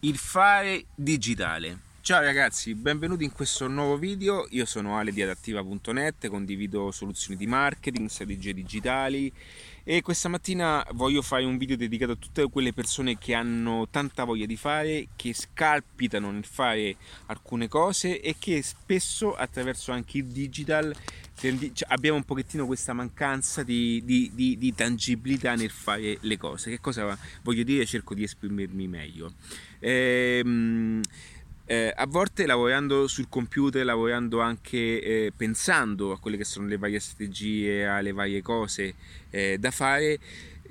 il fare digitale. Ciao ragazzi, benvenuti in questo nuovo video. Io sono Ale di adattiva.net, condivido soluzioni di marketing, strategie digitali e questa mattina voglio fare un video dedicato a tutte quelle persone che hanno tanta voglia di fare, che scalpitano nel fare alcune cose e che spesso attraverso anche il digital cioè, abbiamo un pochettino questa mancanza di, di, di, di, tangibilità nel fare le cose. Che cosa voglio dire? Cerco di esprimermi meglio. Ehm, eh, a volte lavorando sul computer, lavorando anche eh, pensando a quelle che sono le varie strategie, alle varie cose eh, da fare,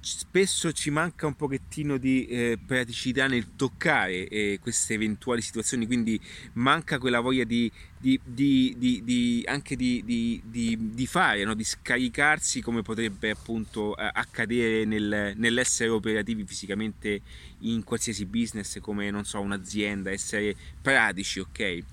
spesso ci manca un pochettino di eh, praticità nel toccare eh, queste eventuali situazioni, quindi manca quella voglia di, di, di, di anche di, fare, no? di scaricarsi come potrebbe appunto accadere nel, nell'essere operativi fisicamente in qualsiasi business come non so un'azienda, essere pratici, ok?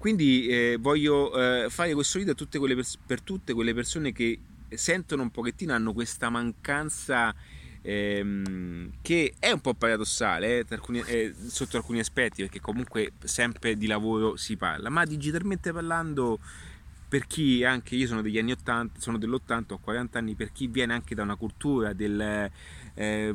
Quindi eh, voglio eh, fare questo video tutte pers- per tutte quelle persone che sentono un pochettino, hanno questa mancanza ehm, che è un po' paradossale eh, alcuni, eh, sotto alcuni aspetti, perché comunque sempre di lavoro si parla, ma digitalmente parlando per chi anche io sono degli anni 80, sono dell'80, ho 40 anni, per chi viene anche da una cultura del eh,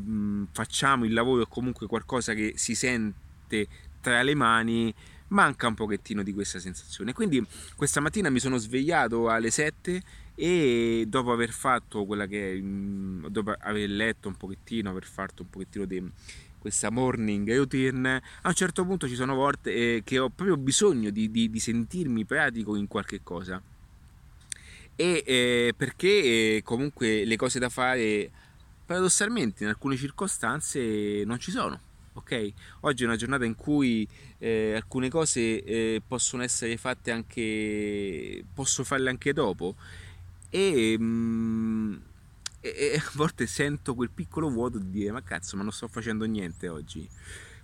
facciamo il lavoro comunque qualcosa che si sente tra le mani, manca un pochettino di questa sensazione. Quindi questa mattina mi sono svegliato alle 7 e dopo aver fatto quella che dopo aver letto un pochettino, aver fatto un pochettino di questa morning routine, a un certo punto ci sono volte eh, che ho proprio bisogno di, di, di sentirmi pratico in qualche cosa. E eh, perché eh, comunque le cose da fare paradossalmente in alcune circostanze non ci sono. Ok? Oggi è una giornata in cui eh, alcune cose eh, possono essere fatte anche posso farle anche dopo e, mm, e, a volte sento quel piccolo vuoto di dire ma cazzo ma non sto facendo niente oggi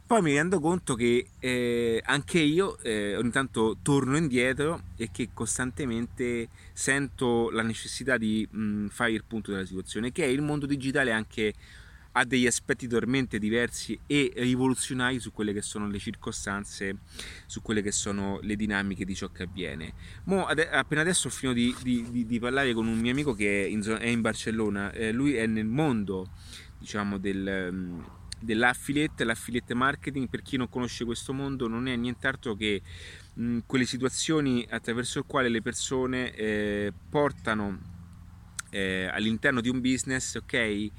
poi mi rendo conto che eh, anche io eh, ogni tanto torno indietro e che costantemente sento la necessità di mh, mm, fare il punto della situazione che è il mondo digitale anche ha degli aspetti totalmente diversi e rivoluzionari su quelle che sono le circostanze, su quelle che sono le dinamiche di ciò che avviene. Mo, appena adesso ho finito di, di, di, parlare con un mio amico che è in, è in Barcellona, eh, lui è nel mondo diciamo del, mm, dell'affiliate, l'affiliate marketing per chi non conosce questo mondo non è nient'altro che mh, mm, quelle situazioni attraverso le quali le persone eh, portano eh, all'interno di un business, ok?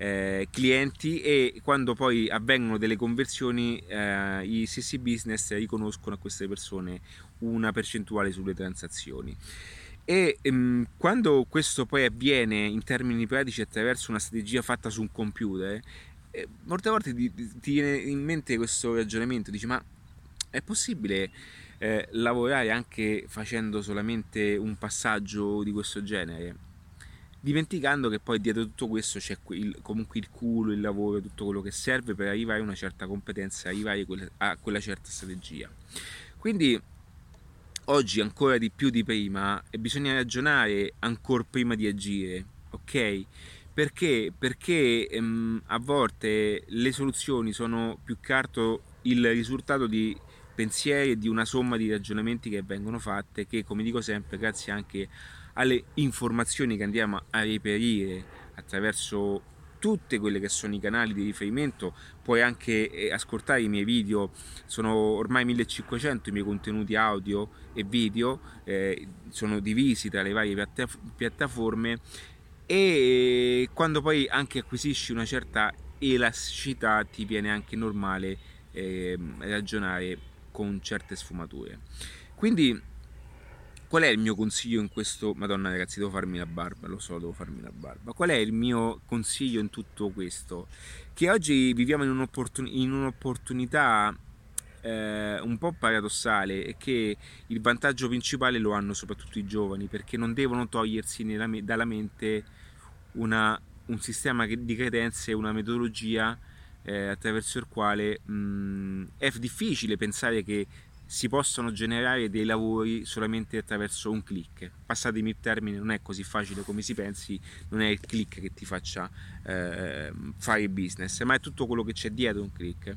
Eh, clienti e quando poi avvengono delle conversioni eh, i stessi business riconoscono a queste persone una percentuale sulle transazioni. E ehm, quando questo poi avviene in termini pratici attraverso una strategia fatta su un computer eh, molte volte ti, ti, viene in mente questo ragionamento dici ma è possibile eh, lavorare anche facendo solamente un passaggio di questo genere dimenticando che poi dietro tutto questo c'è il, comunque il culo, il lavoro, tutto quello che serve per arrivare a una certa competenza, arrivare a quella certa strategia. Quindi oggi ancora di più di prima bisogna ragionare ancora prima di agire, ok? Perché? Perché ehm, a volte le soluzioni sono più che altro il risultato di pensieri e di una somma di ragionamenti che vengono fatte che come dico sempre grazie anche alle informazioni che andiamo a reperire attraverso tutti quelli che sono i canali di riferimento, puoi anche eh, ascoltare i miei video, sono ormai 1500 i miei contenuti audio e video, eh, sono divisi tra le varie piattaforme e quando poi anche acquisisci una certa elasticità ti viene anche normale eh, ragionare con certe sfumature. Quindi Qual è il mio consiglio in questo? Madonna ragazzi, devo farmi la barba, lo so, devo farmi la barba. Qual è il mio consiglio in tutto questo? Che oggi viviamo in, un'opportun- in un'opportunità eh, un po' paradossale e che il vantaggio principale lo hanno soprattutto i giovani perché non devono togliersi me- dalla mente una, un sistema di credenze, una metodologia eh, attraverso il quale mh, è difficile pensare che si possono generare dei lavori solamente attraverso un click. Passatemi il termine, non è così facile come si pensi, non è il click che ti faccia eh, fare il business, ma è tutto quello che c'è dietro un click.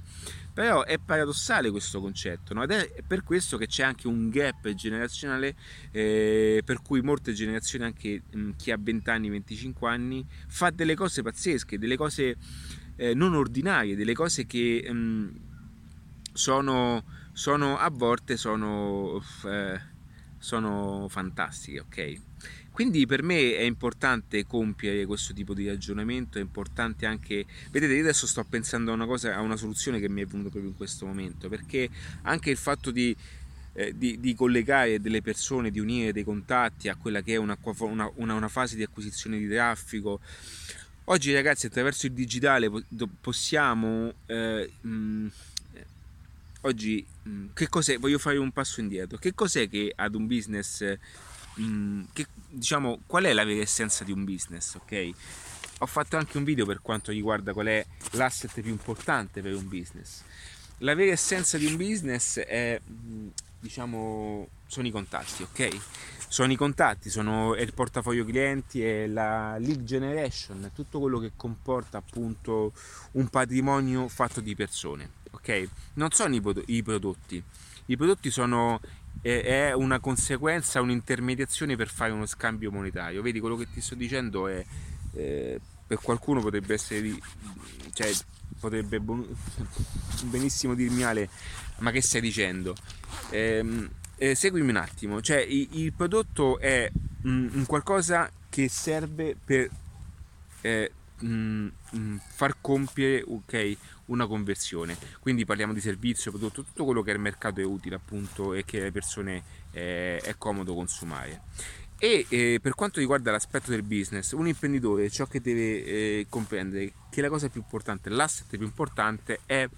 Però è paradossale questo concetto, no? ed è per questo che c'è anche un gap generazionale eh, per cui molte generazioni, anche mh, chi ha 20 anni, 25 anni, fa delle cose pazzesche, delle cose eh, non ordinarie, delle cose che mh, sono sono a volte sono, eh, sono fantastiche, ok? Quindi per me è importante compiere questo tipo di ragionamento, è importante anche, vedete, io adesso sto pensando a una cosa, a una soluzione che mi è venuta proprio in questo momento, perché anche il fatto di, eh, di, di collegare delle persone, di unire dei contatti a quella che è una, una, una fase di acquisizione di traffico, oggi ragazzi attraverso il digitale possiamo... Eh, mh, oggi mm? Voglio fare un passo indietro. Che cos'è che ad un business, mm, che, diciamo, qual è la vera essenza di un business, ok? Ho fatto anche un video per quanto riguarda qual è l'asset più importante per un business. La vera essenza di un business è, mm, diciamo, sono i contatti, ok? Sono i contatti, sono, è il portafoglio clienti, è la lead generation, tutto quello che comporta appunto un patrimonio fatto di persone ok? Non sono i, i prodotti, i prodotti sono è una conseguenza, un'intermediazione per fare uno scambio monetario. Vedi quello che ti sto dicendo è eh, per qualcuno potrebbe essere cioè potrebbe benissimo dirmi Ale, ma che stai dicendo? Eh, eh, seguimi un attimo, cioè il, il prodotto è un, qualcosa che serve per eh, mh, mh, far compiere okay, una conversione. Quindi parliamo di servizio, prodotto, tutto quello che il mercato è utile appunto e che le persone eh, è comodo consumare. E eh, per quanto riguarda l'aspetto del business, un imprenditore ciò che deve eh, comprendere che la cosa più importante, l'asset più importante è,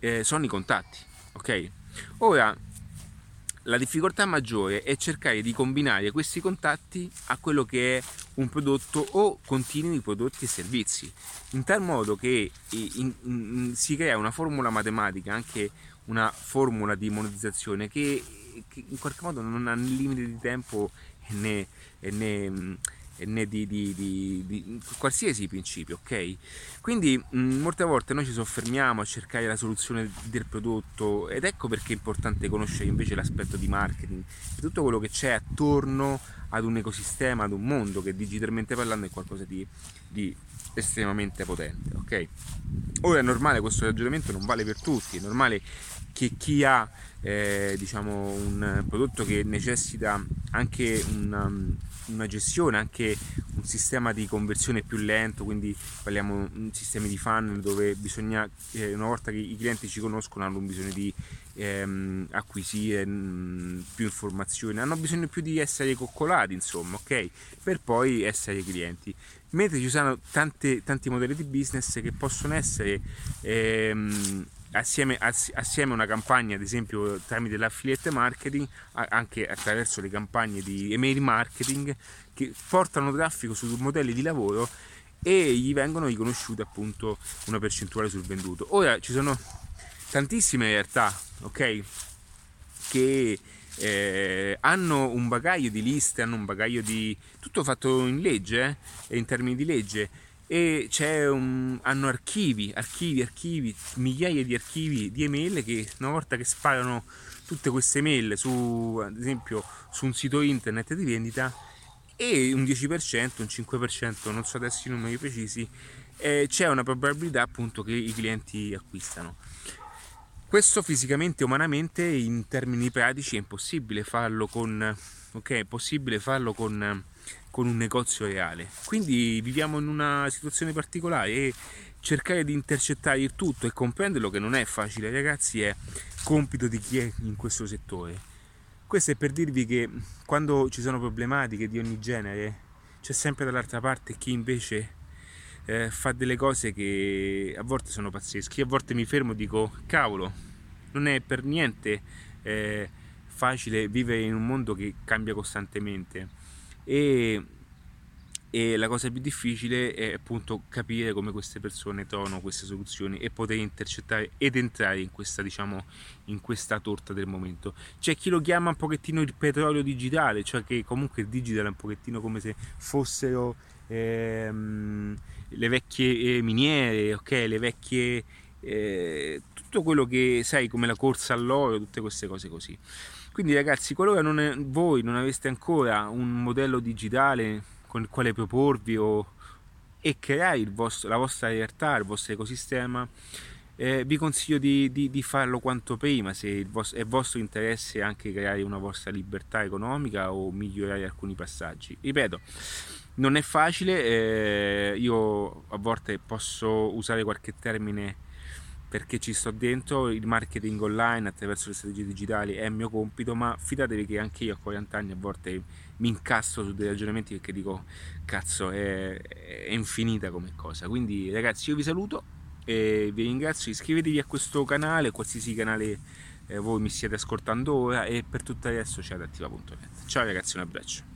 eh, sono i contatti. Ok? Ora la difficoltà maggiore è cercare di combinare questi contatti a quello che è un prodotto o continui prodotti e servizi, in tal modo che in, in, si crea una formula matematica, anche una formula di monetizzazione che, che in qualche modo non ha limite di tempo né, né né di, di, di, di, qualsiasi principio, ok? Quindi mh, molte volte noi ci soffermiamo a cercare la soluzione del prodotto ed ecco perché è importante conoscere invece l'aspetto di marketing, tutto quello che c'è attorno ad un ecosistema, ad un mondo che digitalmente parlando è qualcosa di, estremamente potente, ok? Ora è normale questo ragionamento non vale per tutti, è normale che chi ha eh, diciamo un prodotto che necessita anche una, una, gestione, anche un sistema di conversione più lento, quindi parliamo di sistemi di funnel dove bisogna, eh, una volta che i clienti ci conoscono, hanno bisogno di ehm, acquisire mh, mm, più informazioni, hanno bisogno più di essere coccolati, insomma, ok? Per poi essere clienti. Mentre ci sono tante, tanti modelli di business che possono essere ehm, assieme, assieme a una campagna, ad esempio tramite l'affiliate marketing, anche attraverso le campagne di email marketing che portano traffico su modelli di lavoro e gli vengono riconosciute appunto una percentuale sul venduto. Ora ci sono tantissime realtà, ok, che eh, hanno un bagaglio di liste, hanno un bagaglio di tutto fatto in legge, eh, in termini di legge e un, hanno archivi, archivi, archivi, migliaia di archivi di email che una volta che sparano tutte queste email su, ad esempio, su un sito internet di vendita e un 10%, un 5%, non so adesso i numeri precisi, eh, c'è una probabilità appunto che i clienti acquistano. Questo fisicamente e umanamente in termini pratici è impossibile farlo con, ok, è possibile farlo con con un negozio reale. Quindi viviamo in una situazione particolare e cercare di intercettare il tutto e comprenderlo che non è facile ragazzi è compito di chi è in questo settore. Questo è per dirvi che quando ci sono problematiche di ogni genere c'è sempre dall'altra parte chi invece eh, fa delle cose che a volte sono pazzesche. a volte mi fermo e dico cavolo, non è per niente eh, facile vivere in un mondo che cambia costantemente e e la cosa più difficile è appunto capire come queste persone trovano queste soluzioni e poter intercettare ed entrare in questa diciamo in questa torta del momento. C'è chi lo chiama un pochettino il petrolio digitale cioè che comunque il digital è un pochettino come se fossero ehm, le vecchie eh, miniere ok? Le vecchie eh, tutto quello che sai come la corsa all'oro tutte queste cose così. Quindi ragazzi qualora non è, voi non aveste ancora un modello digitale con il quale proporvi o, e creare vostro, la vostra realtà, il vostro ecosistema, eh, vi consiglio di, di, di, farlo quanto prima se vostro, è vostro interesse anche creare una vostra libertà economica o migliorare alcuni passaggi. Ripeto, non è facile, eh, io a volte posso usare qualche termine perché ci sto dentro, il marketing online attraverso le strategie digitali è il mio compito, ma fidatevi che anche io a 40 anni a volte mi incastro su dei ragionamenti perché dico cazzo è, è infinita come cosa. Quindi ragazzi io vi saluto e vi ringrazio, iscrivetevi a questo canale, qualsiasi canale eh, voi mi stiate ascoltando ora e per tutto il resto c'è adattiva.net. Ciao ragazzi, un abbraccio.